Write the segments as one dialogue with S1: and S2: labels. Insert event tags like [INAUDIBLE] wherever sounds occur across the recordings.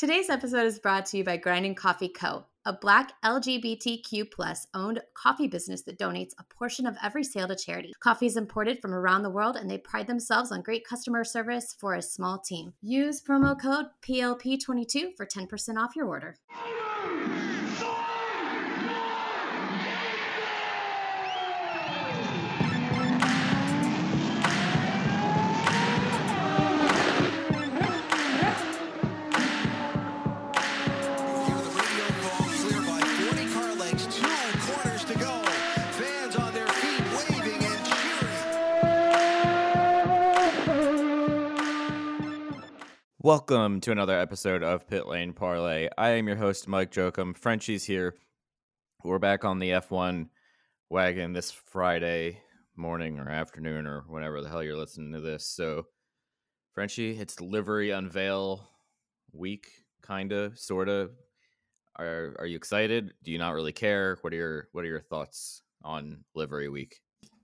S1: Today's episode is brought to you by Grinding Coffee Co., a black LGBTQ plus owned coffee business that donates a portion of every sale to charity. Coffee is imported from around the world and they pride themselves on great customer service for a small team. Use promo code PLP22 for 10% off your order.
S2: Welcome to another episode of Pit Lane Parlay. I am your host, Mike Jokum. Frenchie's here. We're back on the F1 wagon this Friday morning or afternoon or whenever the hell you're listening to this. So, Frenchie, it's livery unveil week, kind of, sort of. Are Are you excited? Do you not really care? What are your What are your thoughts on livery week?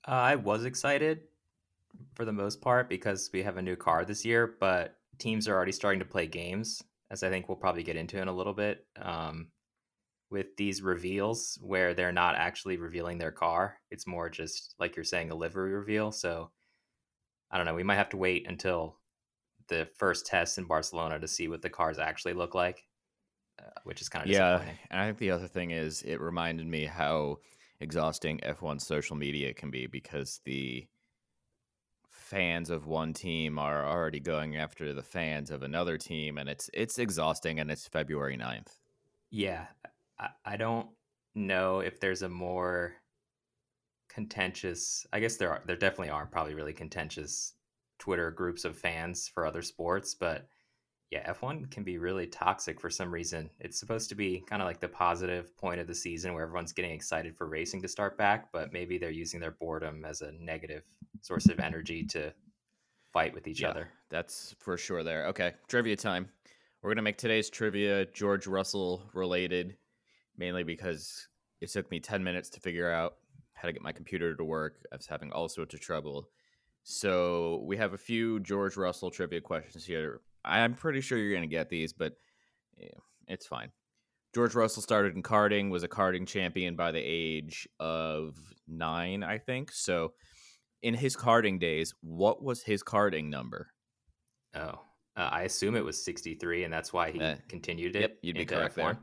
S3: Uh, I was excited for the most part because we have a new car this year, but teams are already starting to play games, as I think we'll probably get into in a little bit. Um, with these reveals where they're not actually revealing their car, it's more just like you're saying a livery reveal. So I don't know. We might have to wait until the first test in Barcelona to see what the cars actually look like, uh, which is kind of
S2: Yeah, and I think the other thing is it reminded me how exhausting F1 social media can be because the fans of one team are already going after the fans of another team and it's it's exhausting and it's February 9th.
S3: Yeah, I, I don't know if there's a more contentious. I guess there are. There definitely are probably really contentious Twitter groups of fans for other sports, but yeah, F1 can be really toxic for some reason. It's supposed to be kind of like the positive point of the season where everyone's getting excited for racing to start back, but maybe they're using their boredom as a negative source of energy to fight with each
S2: Yeah,
S3: other.
S2: That's for sure there. Okay, trivia time. We're going to make today's trivia George Russell related mainly because it took me 10 minutes to figure out how to get my computer to work. I was having all sorts of trouble. So we have a few George Russell trivia questions here. I'm pretty sure you're going to get these, but yeah, it's fine. George Russell started in karting, was a karting champion by the age of nine, I think. So in his karting days, what was his karting number?
S3: Oh, uh, I assume it was 63, and that's why he
S2: Uh,
S3: continued it.
S2: yep, you'd be correct
S3: F1.
S2: there.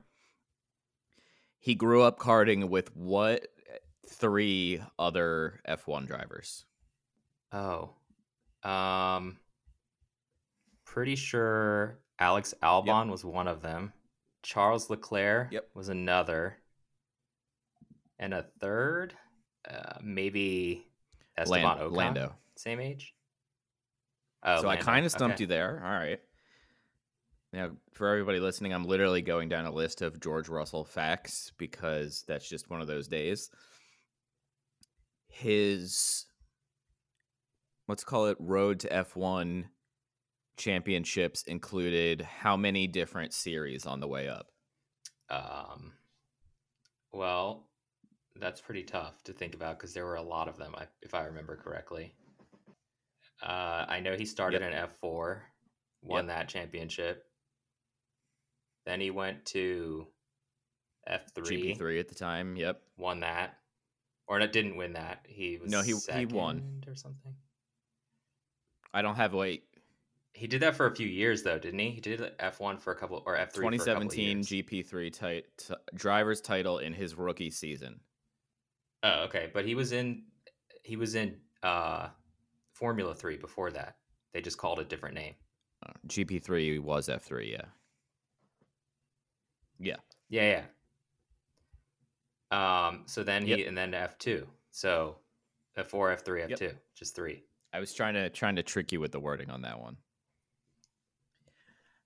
S2: He grew up karting with what three other F1 drivers?
S3: Oh, um, pretty sure Alex Albon was one of them. Charles Leclerc
S2: Yep.
S3: was another, and a third, uh, maybe Esteban
S2: Lan-
S3: Ocon.
S2: Lando.
S3: Same age. Oh,
S2: so I kind of stumped
S3: Okay.
S2: you there. All right. Now, for everybody listening, I'm literally going down a list of George Russell facts because that's just one of those days. His, let's call it Road to F1 championships included how many different series on the way up?
S3: Um, well, that's pretty tough to think about because there were a lot of them, I- if I remember correctly. Uh, I know he started
S2: Yep.
S3: in F4, won
S2: Yep.
S3: that championship. Then he went to F3,
S2: GP3 at the time. Yep.
S3: won that, or no, didn't win that. He was
S2: No, he- he won.
S3: or something.
S2: I don't have wait.
S3: He did that for a few years though, didn't he? He did F1 for a couple or F3 for a couple of
S2: 2017. GP3 ti- t- driver's title in his rookie season.
S3: Oh, okay. But he was in he was in uh Formula 3 before that. They just called it a different name.
S2: Uh, GP3 was F3, yeah. Yeah.
S3: Yeah, yeah. Um so then he
S2: Yep.
S3: and then F2. So F4, F3, F2, just 3.
S2: I was trying to trying to trick you with the wording on that one.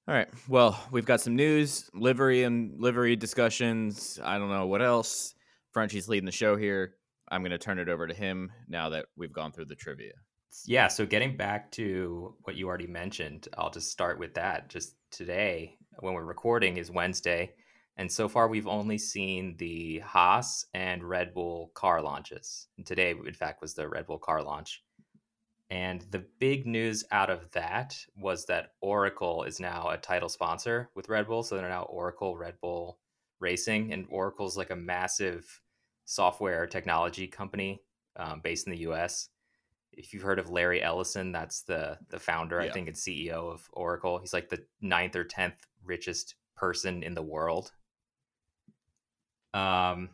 S2: All right. Well, we've got some news, livery and livery discussions. I don't know what else. Frenchie's leading the show here. I'm going to turn it over to him now that we've gone through the trivia.
S3: Yeah, so getting back to what you already mentioned, I'll just start with that. Just today, when we're recording, is Wednesday. And so far, we've only seen the Haas and Red Bull car launches. And today, in fact, was the Red Bull car launch. And the big news out of that was that Oracle is now a title sponsor with Red Bull. So they're now Oracle Red Bull Racing. And Oracle's like a massive software technology company um, based in the US. If you've heard of Larry Ellison, that's the the founder, I think, and CEO of Oracle. He's like the ninth or tenth richest person in the world. Um,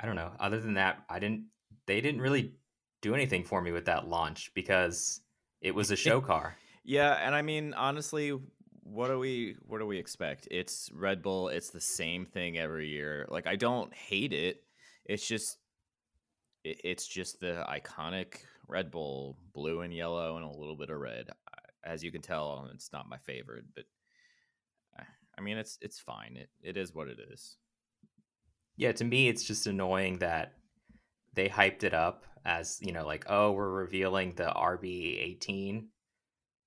S3: I don't know. Other than that, I didn't. They didn't really do anything for me with that launch because it was a show car.
S2: Yeah, and I mean honestly, what do we what do we expect? It's Red Bull, it's the same thing every year. Like I don't hate it. It's just it, it's just the iconic Red Bull blue and yellow and a little bit of red. As you can tell, it's not my favorite, but I- I mean it's it's fine. It it is what it is.
S3: Yeah, to me, it's just annoying that they hyped it up as you know, like, oh, we're revealing the RB18,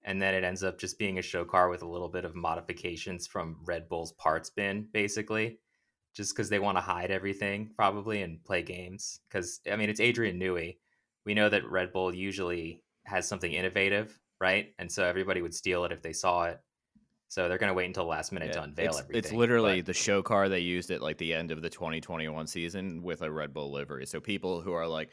S3: and then it ends up just being a show car with a little bit of modifications from Red Bull's parts bin, basically, just because they want to hide everything probably and play games. Because I mean, it's Adrian Newey. We know that Red Bull usually has something innovative, right? And so everybody would steal it if they saw it. So they're going to wait until the last minute to unveil
S2: it's,
S3: everything.
S2: It's literally
S3: but-
S2: the show car they used at like the end of the 2021 season with a Red Bull livery. So people who are like,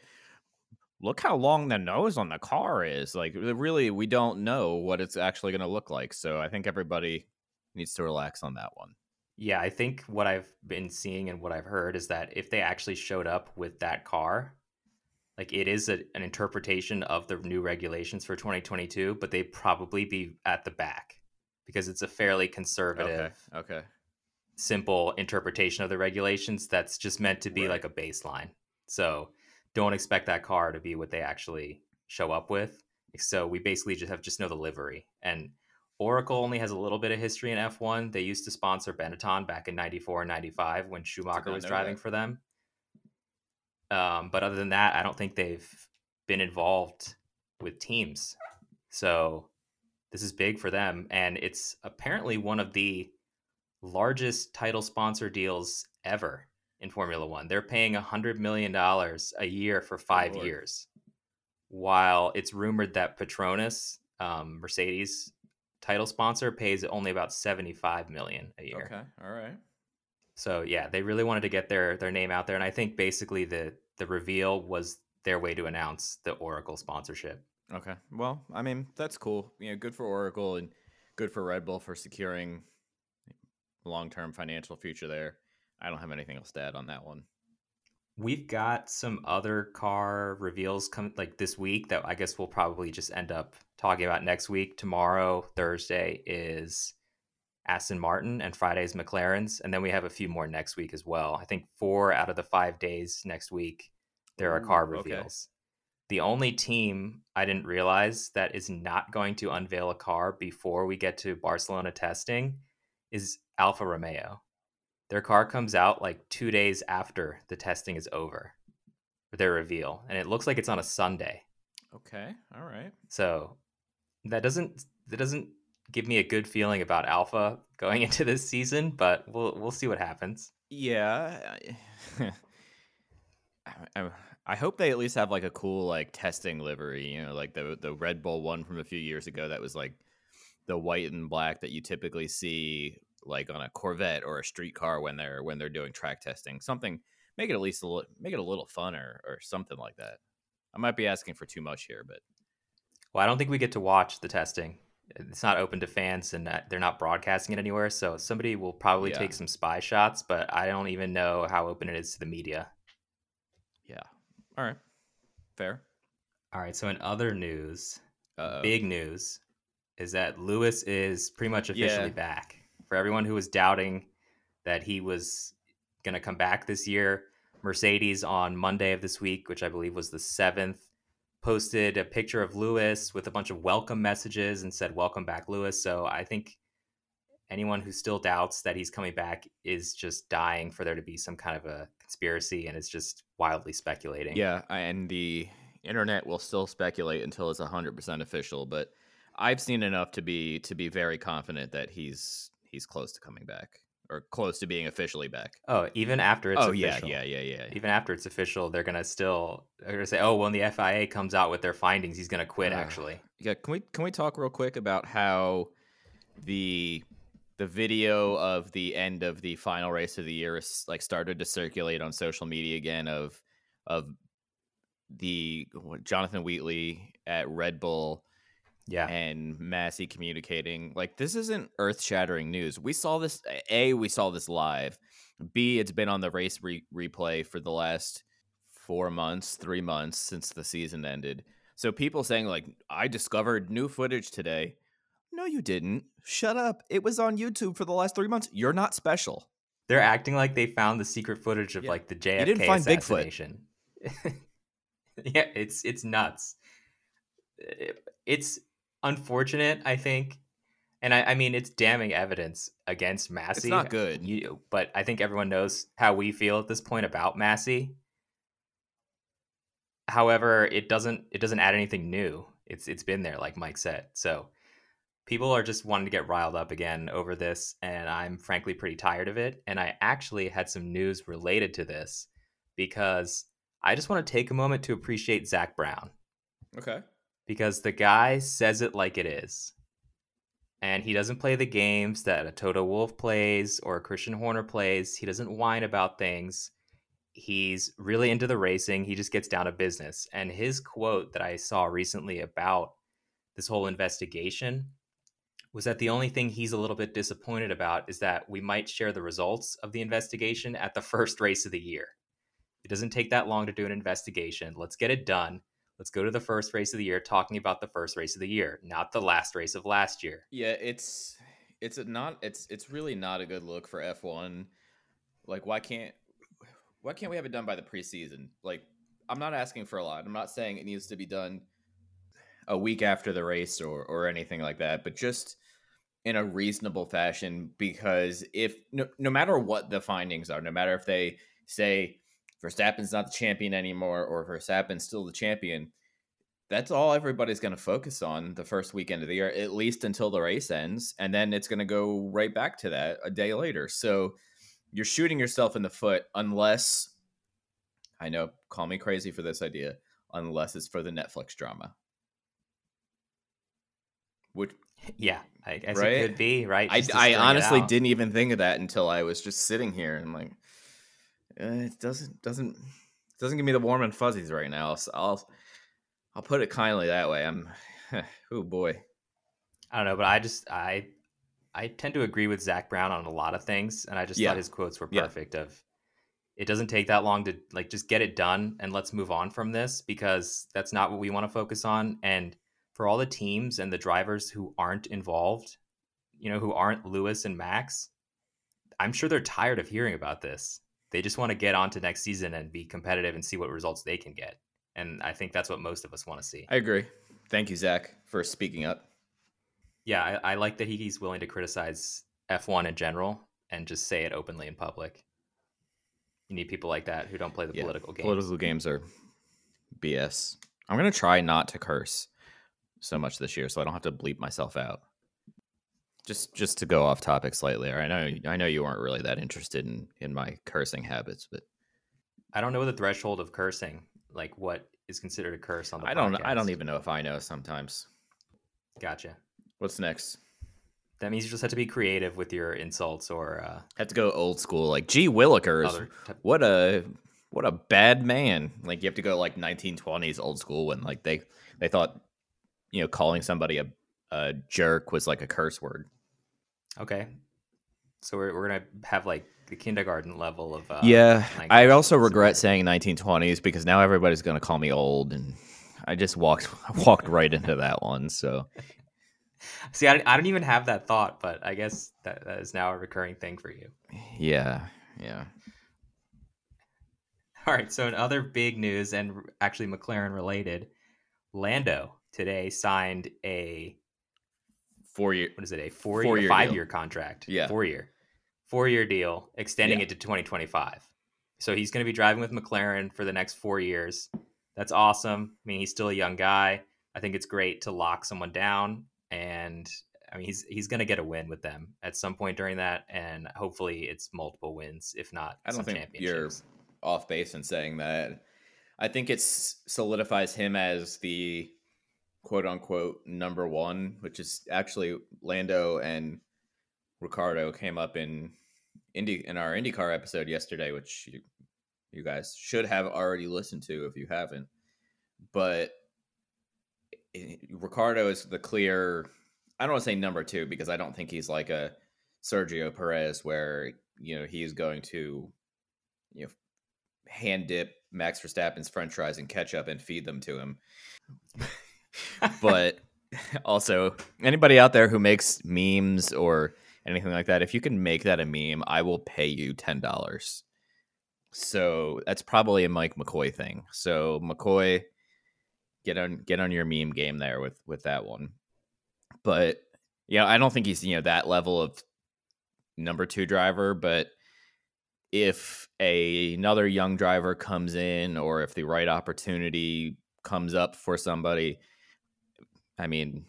S2: look how long the nose on the car is. Like, really, we don't know what it's actually going to look like. So I think everybody needs to relax on that one.
S3: Yeah, I think what I've been seeing and what I've heard is that if they actually showed up with that car, like it is a, an interpretation of the new regulations for 2022, but they'd probably be at the back because it's a fairly conservative,
S2: Okay. Okay.
S3: simple interpretation of the regulations that's just meant to be
S2: Right.
S3: like a baseline. So don't expect that car to be what they actually show up with. So we basically just have just know the livery. And Oracle only has a little bit of history in F1. They used to sponsor Benetton back in 94 and 95 when Schumacher was driving
S2: that.
S3: for them. Um, but other than that, I don't think they've been involved with teams. So this is big for them. And it's apparently one of the largest title sponsor deals ever in Formula One. They're paying a $100 million a year for five
S2: Lord.
S3: years. While it's rumored that Petronas, um, Mercedes title sponsor, pays only about 75 million a year.
S2: Okay. All right.
S3: So yeah, they really wanted to get their their name out there, and I think basically the the reveal was their way to announce the Oracle sponsorship.
S2: Okay. Well, I mean, that's cool. You know, good for Oracle and good for Red Bull for securing long term financial future there. I don't have anything else to add on that one.
S3: We've got some other car reveals come like this week that I guess we'll probably just end up talking about next week. Tomorrow, Thursday is Aston Martin and Friday's McLaren's, and then we have a few more next week as well. I think four out of the five days next week there are car reveals. The only team I didn't realize that is not going to unveil a car before we get to Barcelona testing is Alfa Romeo. Their car comes out like two days after the testing is over, for their reveal, and it looks like it's on a Sunday.
S2: Okay. All right.
S3: So that doesn't that doesn't give me a good feeling about Alfa going [LAUGHS] into this season, but we'll we'll see what happens.
S2: Yeah. I, [LAUGHS] I, I hope they at least have like a cool like testing livery, you know, like the the Red Bull one from a few years ago that was like the white and black that you typically see like on a Corvette or a street car when they're when they're doing track testing. Something make it at least a little make it a little funner or, something like that. I might be asking for too much here, but
S3: Well, I don't think we get to watch the testing. It's not open to fans, and they're not broadcasting it anywhere. So somebody will probably
S2: Yeah.
S3: take some spy shots, but I don't even know how open it is to the media.
S2: yeah. All right. Fair.
S3: All right. So in other news,
S2: Uh
S3: big news is that Lewis is pretty much officially
S2: Yeah.
S3: back. For everyone who was doubting that he was going to come back this year, Mercedes on Monday of this week, which I believe was the 7th, posted a picture of Lewis with a bunch of welcome messages and said, Welcome back, Lewis. So I think anyone who still doubts that he's coming back is just dying for there to be some kind of a conspiracy and is just wildly speculating.
S2: Yeah, and the internet will still speculate until it's hundred percent official. But I've seen enough to be to be very confident that he's he's close to coming back. or close to being officially back.
S3: Oh, even after it's
S2: oh
S3: official.
S2: yeah, yeah, yeah, yeah.
S3: Even after it's official, they're gonna still they're gonna say, "Oh, when the FIA comes out with their findings, he's gonna quit."
S2: Ugh.
S3: Actually,
S2: Yeah, can we can we talk real quick about how the the video of the end of the final race of the year is like started to circulate on social media again of of the Jonathan Wheatley at Red Bull
S3: yeah,
S2: and Masi communicating like this isn't earth-shattering news. We saw this a we saw this live. B it's been on the race re- replay for the last 4 months, 3 months since the season ended. So people saying like I discovered new footage today. No you didn't. Shut up. It was on YouTube for the last 3 months. You're not special.
S3: they're acting like they found the secret footage of
S2: Yeah.
S3: like the JFK you
S2: didn't find Bigfoot.
S3: assassination. [LAUGHS] yeah, it's it's nuts. Eh, it's unfortunate, I think, and I, I mean it's damning evidence against Masi.
S2: It's not good.
S3: You, but I think everyone knows how we feel at this point about Masi. However, it doesn't it doesn't add anything new. It's it's been there, like Mike said. So people are just wanting to get riled up again over this, and I'm frankly pretty tired of it. And I actually had some news related to this because I just want to take a moment to appreciate Zak Brown
S2: Okay.
S3: because the guy says it like it is. And he doesn't play the games that a Toto Wolff plays or a Christian Horner plays. He doesn't whine about things. He's really into the racing. He just gets down to business. And his quote that I saw recently about this whole investigation was that the only thing he's a little bit disappointed about is that we might share the results of the investigation at the [LAUGHS] first race of the year. It doesn't take that long to do an investigation. Let's get it done. Let's go to the first race of the year talking about the first race of the year, not the last race of last year.
S2: Yeah, it's it's not it's it's really not a good look for F1. Like why can't why can't we have it done by the preseason? Like I'm not asking for a lot. I'm not saying it needs to be done a week after the race or or anything like that, but just in a reasonable fashion because if no, no matter what the findings are, no matter if they say Verstappen's not the champion anymore or Verstappen's still the champion, that's all everybody's going to focus on the first weekend of the year, at least until the race ends. And then it's going to go right back to that a day later. So you're shooting yourself in the foot unless, I know, call me crazy for this idea, unless it's for the Netflix drama. Which
S3: Yeah, I guess
S2: Right?
S3: it could be right.
S2: I,
S3: just to
S2: I honestly didn't even think of that until I was just sitting here and like, uh, it doesn't doesn't doesn't give me the warm and fuzzies right now. So I'll I'll put it kindly that way. I'm, [SIGHS] oh boy.
S3: I don't know, but I just I I tend to agree with Zak Brown on a lot of things, and I just
S2: Yeah.
S3: thought his quotes were
S2: Yeah.
S3: perfect. Of it doesn't take that long to like just get it done and let's move on from this because that's not what we want to focus on. And for all the teams and the drivers who aren't involved, you know, who aren't Lewis and Max, I'm sure they're tired of hearing about this. They just want to get on to next season and be competitive and see what results they can get. And I think that's what most of us want to see.
S2: I agree. Thank you, Zak, for speaking up.
S3: yeah, I, I like that he's willing to criticize F1 in general and just say it openly in public. You need people like that who don't play the
S2: Yeah,
S3: political games.
S2: Political games are BS. I'm gonna try not to curse so much this year, so I don't have to bleep myself out. Just just to go off topic slightly. I know I know you weren't really that interested in in my cursing habits, but
S3: I don't know the threshold of cursing, like what is considered a curse on the
S2: I don't I don't even know if I know sometimes.
S3: Gotcha.
S2: What's next?
S3: That means you just have to be creative with your insults or uh,
S2: Have to go old school, like gee Willikers. What a what a bad man. Like you have to go like 1920s old school when like they they thought you know calling somebody a a jerk was like a curse word.
S3: Okay. So we're, we're gonna have like the kindergarten level of uh,
S2: yeah, I
S3: language.
S2: also
S3: So-
S2: regret saying 1920s because now everybody's going to call me old, and I just walked [LAUGHS] walked right into that one. So [LAUGHS]
S3: See, I, I don't even have that thought, but I guess that, that is now a recurring thing for you.
S2: yeah, yeah.
S3: All right. So, in other big news and actually McLaren related, Lando today signed a
S2: Four year.
S3: what is it a four,
S2: Four-year
S3: year
S2: deal.
S3: five year contract?
S2: Yeah.
S3: four year, four year deal, extending
S2: Yeah.
S3: it to 2025. So he's going to be driving with McLaren for the next four years. That's awesome. I mean, he's still a young guy. I think it's great to lock someone down and I mean, he's he's going to get a win with them at some point during that, and hopefully it's multiple wins, if not
S2: I don't
S3: some
S2: think you're off base in saying that. I think it solidifies him as the quote unquote number one, which is actually Lando and Ricciardo came up in Indy in our IndyCar episode yesterday, which you, you guys should have already listened to if you haven't. But it- Ricciardo is the clear. I don't want to say number two because I don't think he's like a Sergio Perez where you know he's going to you know hand dip Max Verstappen's French fries and ketchup and feed them to him. But also anybody out there who makes memes or anything like that, if you can make that a meme, I will pay you ten dollars. So that's probably a Mike McCoy thing. So McCoy, get on get on your meme game there with with that one. But yeah, I don't think he's you know that level of number two driver. But if a, another young driver comes in, or if the right opportunity comes up for somebody, I mean,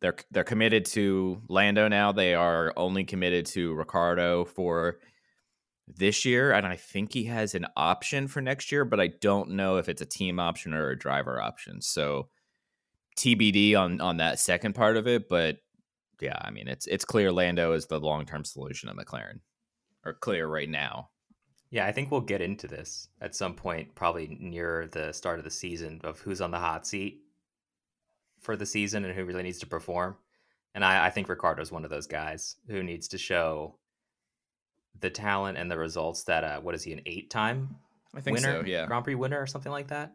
S2: they're they're committed to Lando now. They are only committed to Ricciardo for this year, and I think he has an option for next year, but I don't know if it's a team option or a driver option. So TBD on on that second part of it, but yeah, I mean it's it's clear Lando is the long term solution at McLaren, or clear right now.
S3: Yeah, I think we'll get into this at some point, probably near the start of the season, of who's on the hot seat for the season and who really needs to perform. And I, I think is one of those guys who needs to show the talent and the results that uh, what is he an eight time
S2: I think
S3: winner,
S2: so. Yeah,
S3: Grand Prix winner or something like that.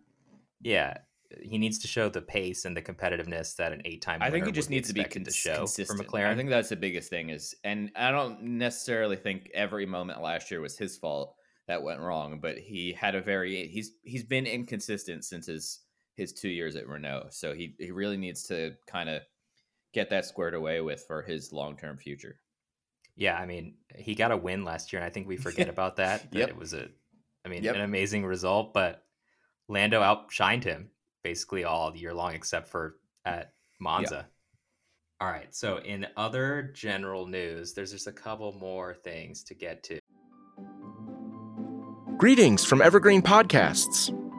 S3: Yeah, he needs to show the pace and the competitiveness that an eight time.
S2: I think he just needs to be cons-
S3: to show
S2: consistent.
S3: for McLaren.
S2: I think that's the biggest thing is, and I don't necessarily think every moment last year was his fault that went wrong, but he had a very he's he's been inconsistent since his his two years at Renault, so he he really needs to kind of get that squared away with for his long term future.
S3: Yeah, I mean, he got a win last year, and I think we forget [LAUGHS] about that. that
S2: Yep.
S3: It was a, I mean,
S2: Yep.
S3: an amazing result, but Lando outshined him basically all year long, except for at Monza. All right. So, in other general news, there's just a couple more things to get to.
S4: Greetings from Evergreen Podcasts.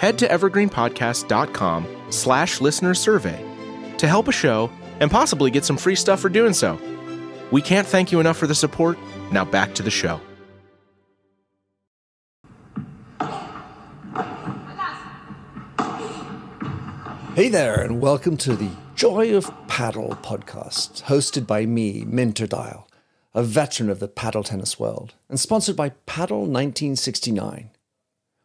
S4: Head to evergreenpodcast.com slash listener survey to help a show and possibly get some free stuff for doing so. We can't thank you enough for the support. Now back to the show.
S5: Hey there, and welcome to the Joy of Paddle podcast, hosted by me, Minter Dial, a veteran of the paddle tennis world, and sponsored by Paddle 1969.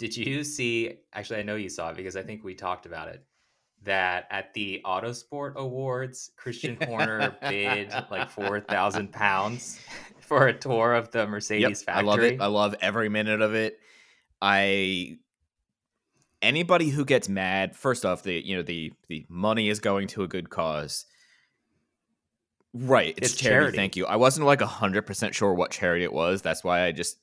S3: Did you see? Actually, I know you saw it because I think we talked about it. That at the Autosport Awards, Christian Horner [LAUGHS] bid like four thousand pounds for a tour of the Mercedes
S2: Yep, I love it. I love every minute of it. I anybody who gets mad, first off, the you know the the money is going to a good cause. Right, it's,
S3: It's
S2: charity,
S3: charity.
S2: Thank you. I wasn't like hundred percent sure what charity it was. That's why I just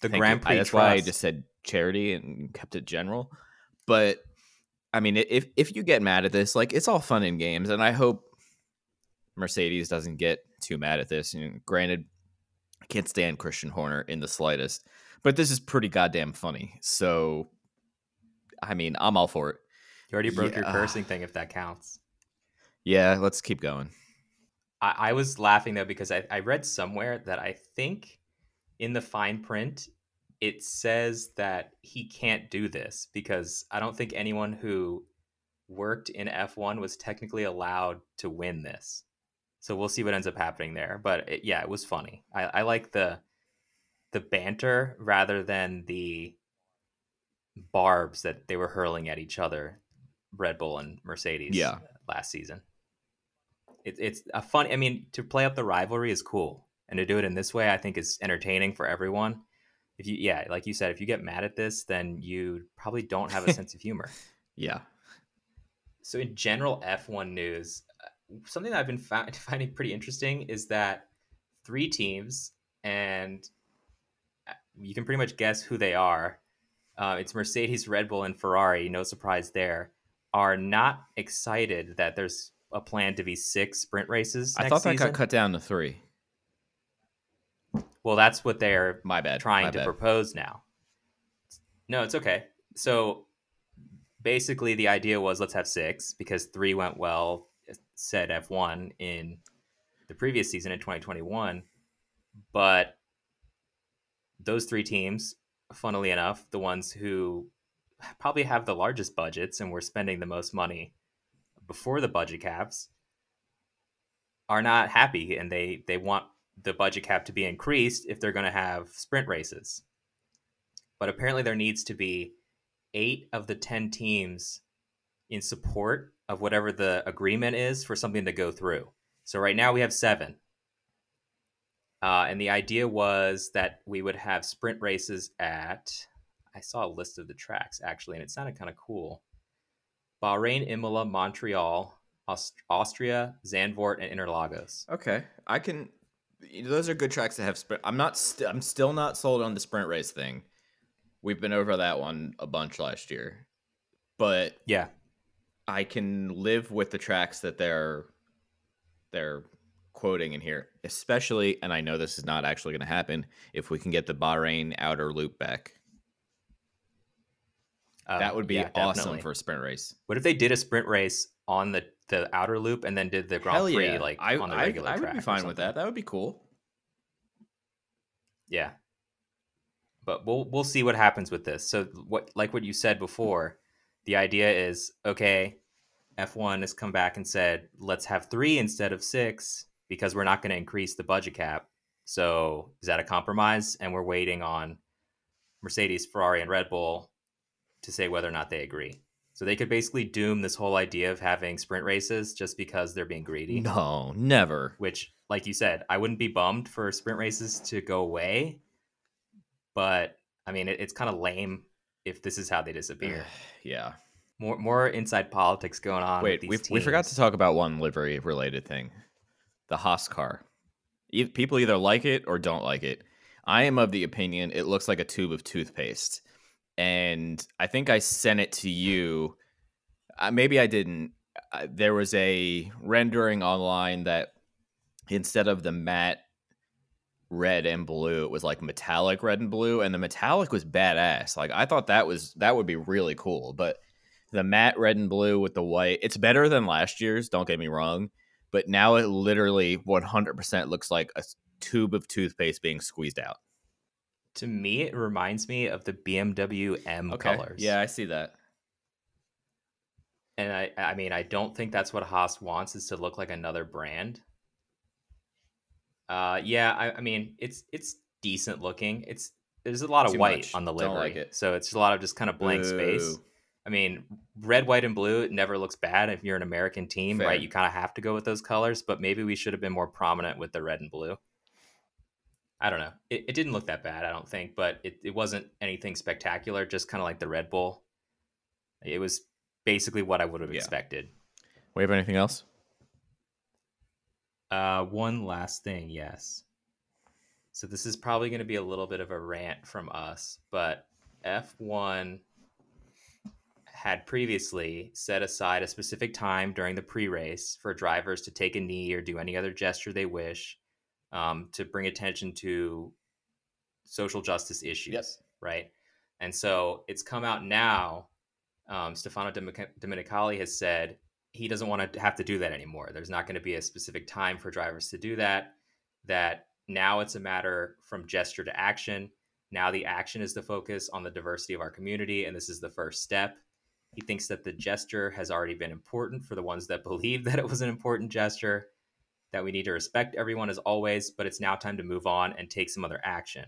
S3: The Grand
S2: you. I-
S3: Prix
S2: that's why I just said charity and kept it general. But I mean, if if you get mad at this, like it's all fun and games, and I hope Mercedes doesn't get too mad at this. And granted, I can't stand Christian Horner in the slightest, but this is pretty goddamn funny. So, I mean, I'm all for it.
S3: You already broke your
S2: Yeah.
S3: cursing thing, if that counts.
S2: Yeah, let's keep going.
S3: I, I was laughing though because I, I read somewhere that I think in the fine print it says that he can't do this because I don't think anyone who worked in F1 was technically allowed to win this. So we'll see what ends up happening there. But it, yeah, it was funny. I, I like the the banter rather than the barbs that they were hurling at each other, Red Bull and Mercedes.
S2: Yeah.
S3: last season. It, it's a fun. I mean, to play up the rivalry is cool, and to do it in this way, I think is entertaining for everyone. If you, yeah, like you said, if you get mad at this, then you probably don't have a [LAUGHS] sense of humor.
S2: Yeah.
S3: So, in general F1 news, uh, something that I've been fi- [LAUGHS] finding pretty interesting is that three teams, and uh, you can pretty much guess who they are. Uh, it's Mercedes, Red Bull, and Ferrari. No surprise there. Are not excited that there's a plan to be six sprint races.
S2: I thought that
S3: season.
S2: got cut down to three.
S3: Well, that's what they're
S2: My bad.
S3: trying
S2: my
S3: to
S2: bad.
S3: propose now. No, it's okay. So basically, the idea was let's have six because three went well, said F1 in the previous season in 2021. But those three teams, funnily enough, the ones who probably have the largest budgets and were spending the most money before the budget caps, are not happy and they, they want the budget cap to be increased if they're going to have sprint races. But apparently, there needs to be eight of the 10 teams in support of whatever the agreement is for something to go through. So, right now we have seven. Uh, and the idea was that we would have sprint races at, I saw a list of the tracks actually, and it sounded kind of cool Bahrain, Imola, Montreal, Aust- Austria, Zandvoort, and Interlagos.
S2: Okay, I can. Those are good tracks to have. Sprint. I'm not. St- I'm still not sold on the sprint race thing. We've been over that one a bunch last year, but
S3: Yeah.
S2: I can live with the tracks that they're they're quoting in here, especially. And I know this is not actually going to happen if we can get the Bahrain outer loop back.
S3: Uh,
S2: that would be
S3: yeah,
S2: awesome
S3: definitely.
S2: for a sprint race.
S3: What if they did a sprint race on the, the outer loop and then did the Grand
S2: Hell
S3: Prix
S2: yeah!
S3: like
S2: I,
S3: on the
S2: I,
S3: regular
S2: I would be fine with that. That would be cool.
S3: Yeah. But we'll we'll see what happens with this. So what like what you said before, the idea is okay, F1 has come back and said, let's have 3 instead of 6 because we're not going to increase the budget cap. So, is that a compromise and we're waiting on Mercedes, Ferrari and Red Bull to say whether or not they agree. So they could basically doom this whole idea of having sprint races just because they're being greedy
S2: No, never.
S3: which like you said i wouldn't be bummed for sprint races to go away but i mean it, it's kind of lame if this is how they disappear [SIGHS]
S2: yeah.
S3: more more inside politics going on with
S2: Wait, we, we forgot to talk about one livery related thing the Haas car. E- people either like it or don't like it. I am of the opinion it looks like a tube of toothpaste. And I think I sent it to you. Uh, maybe I didn't. Uh, there was a rendering online that instead of the matte red and blue, it was like metallic red and blue. And the metallic was badass. Like I thought that was that would be really cool. But the matte red and blue with the white. It's better than last year's, don't get me wrong, but now it literally 100% looks like a tube of toothpaste being squeezed out.
S3: To me it reminds me of the bmw m colors
S2: Yeah, I see that.
S3: and i i mean i don't think that's what haas wants is to look like another brand uh yeah i, I mean it's it's decent looking it's there's a lot of
S2: Too
S3: white
S2: much.
S3: on the livery
S2: like it.
S3: so it's a lot of just kind of blank space I mean, red, white, and blue it never looks bad if you're an American team,
S2: Fair.
S3: right? You kind of have to go with those colors, but maybe we should have been more prominent with the red and blue. I don't know. It, it didn't look that bad, I don't think, but it, it wasn't anything spectacular, just kind of like the Red Bull. It was basically what I would have
S2: Yeah.
S3: expected.
S2: We have anything else?
S3: Uh, one last thing, yes. So this is probably going to be a little bit of a rant from us, but F1 had previously set aside a specific time during the pre-race for drivers to take a knee or do any other gesture they wish um, to bring attention to social justice issues,
S2: Yep.
S3: right? And so it's come out now. Um, Stefano Domenicali has said he doesn't want to have to do that anymore. There's not going to be a specific time for drivers to do that. That now it's a matter from gesture to action. Now the action is the focus on the diversity of our community, and this is the first step. He thinks that the gesture has already been important for the ones that [LAUGHS] believe that it was an important gesture, that we need to respect everyone as always, but it's now time to move on and take some other action.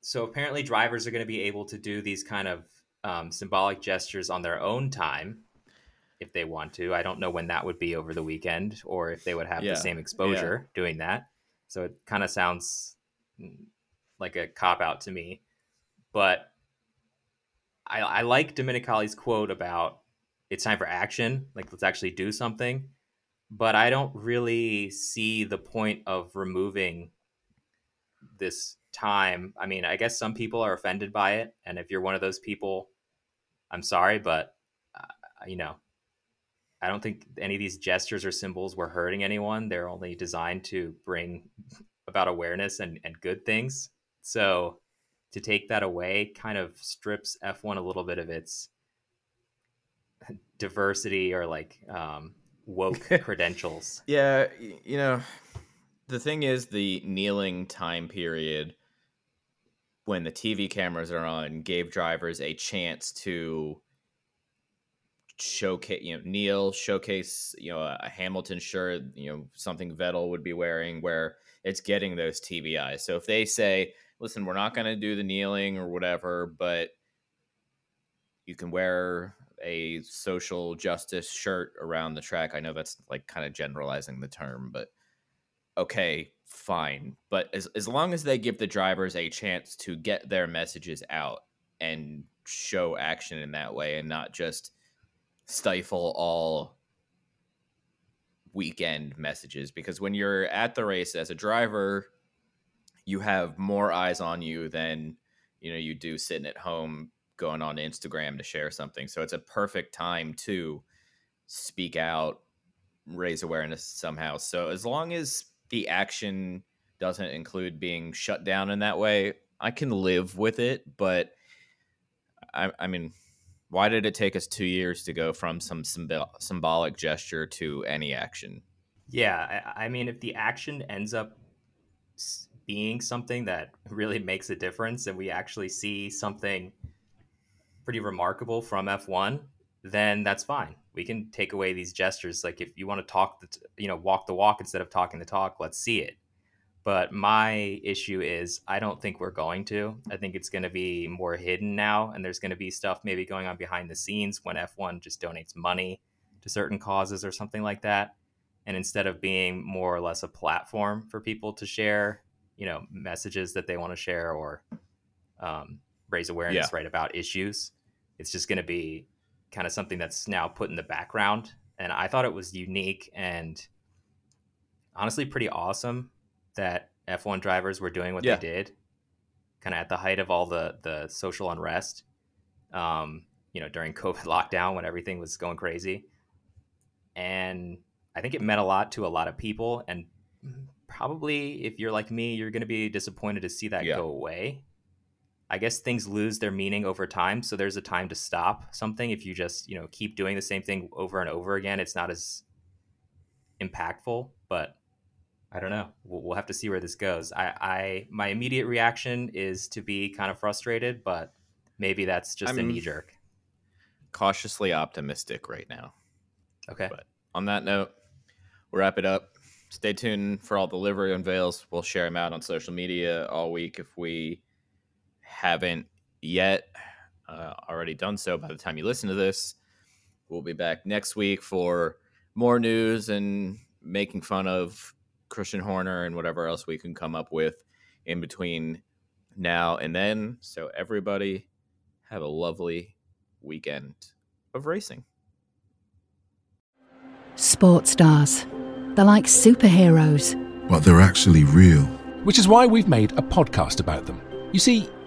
S3: So apparently, drivers are going to be able to do these kind of um, symbolic gestures on their own time if they want to. I don't know when that would be over the weekend or if they would have
S2: Yeah,
S3: the same exposure doing that. So it kind of sounds mm, like a cop out to me. But I, I like Domenicali's quote about it's time for action. Like, let's actually do something. But I don't really see the point of removing this time. I mean, I guess some people are offended by it. And if you're one of those people, I'm sorry, but, uh, you know, I don't think any of these gestures or symbols were hurting anyone. They're only designed to bring [LAUGHS] about awareness and, and good things. So to take that away kind of strips F1 a little bit of its [LAUGHS] diversity or like um, woke [LAUGHS] credentials.
S2: Yeah, you know, the thing is the kneeling time period when the TV cameras are on gave drivers a chance to showcase, you know, kneel, showcase, you know, a Hamilton shirt, you know, something Vettel would be wearing where it's getting those TBIs. So if they say, listen, we're not going to do the kneeling or whatever, but you can wear a social justice shirt around the track. I know that's like kind of generalizing the term, but okay, fine. But as as long as they give the drivers a chance to get their messages out and show action in that way and not just stifle all weekend messages because when you're at the race as a driver you have more eyes on you than you know you do sitting at home going on Instagram to share something. So it's a perfect time to speak out, raise awareness somehow. So as long as the action doesn't include being shut down in that way, I can live with it. But I, I mean, why did it take us two years to go from some symbol- symbolic gesture to any action?
S3: Yeah, I, I mean, if the action ends up being something that really makes a difference and we actually see something pretty remarkable from F1, then that's fine. We can take away these gestures. Like if you want to talk, the t- you know, walk the walk instead of talking the talk, let's see it. But my issue is, I don't think we're going to. I think it's going to be more hidden now, and there's going to be stuff maybe going on behind the scenes when F1 just donates money to certain causes or something like that. And instead of being more or less a platform for people to share, you know, messages that they want to share or um, raise awareness,
S2: Yeah.
S3: right, about issues, it's just going to be kind of something that's now put in the background. And I thought it was unique and honestly pretty awesome that F1 drivers were doing what
S2: Yeah.
S3: they did, kind of at the height of all the the social unrest. Um, you know, during [LAUGHS] COVID lockdown when everything was going crazy, and I think it meant a lot to a lot of people. And probably, if you're like me, you're going to be disappointed to see that
S2: Yeah.
S3: go away. I guess things lose their meaning over time, so there's a time to stop something. If you just you know keep doing the same thing over and over again, it's not as impactful. But I don't know. We'll, we'll have to see where this goes. I, I my immediate reaction is to be kind of frustrated, but maybe that's just a
S2: I'm-
S3: knee jerk.
S2: Cautiously optimistic right now.
S3: Okay.
S2: but- On that note, we'll wrap it up. Stay tuned for all the livery unveils. We'll share them out on social media all week if we haven't yet uh, already done so by the time you listen to this. We'll be back next week for more news and making fun of Christian Horner and whatever else we can come up with in between now and then. So, everybody, have a lovely weekend of racing.
S6: Sports stars. They're like superheroes.
S7: but they're actually real.
S8: which is why we've made a podcast about them. You see,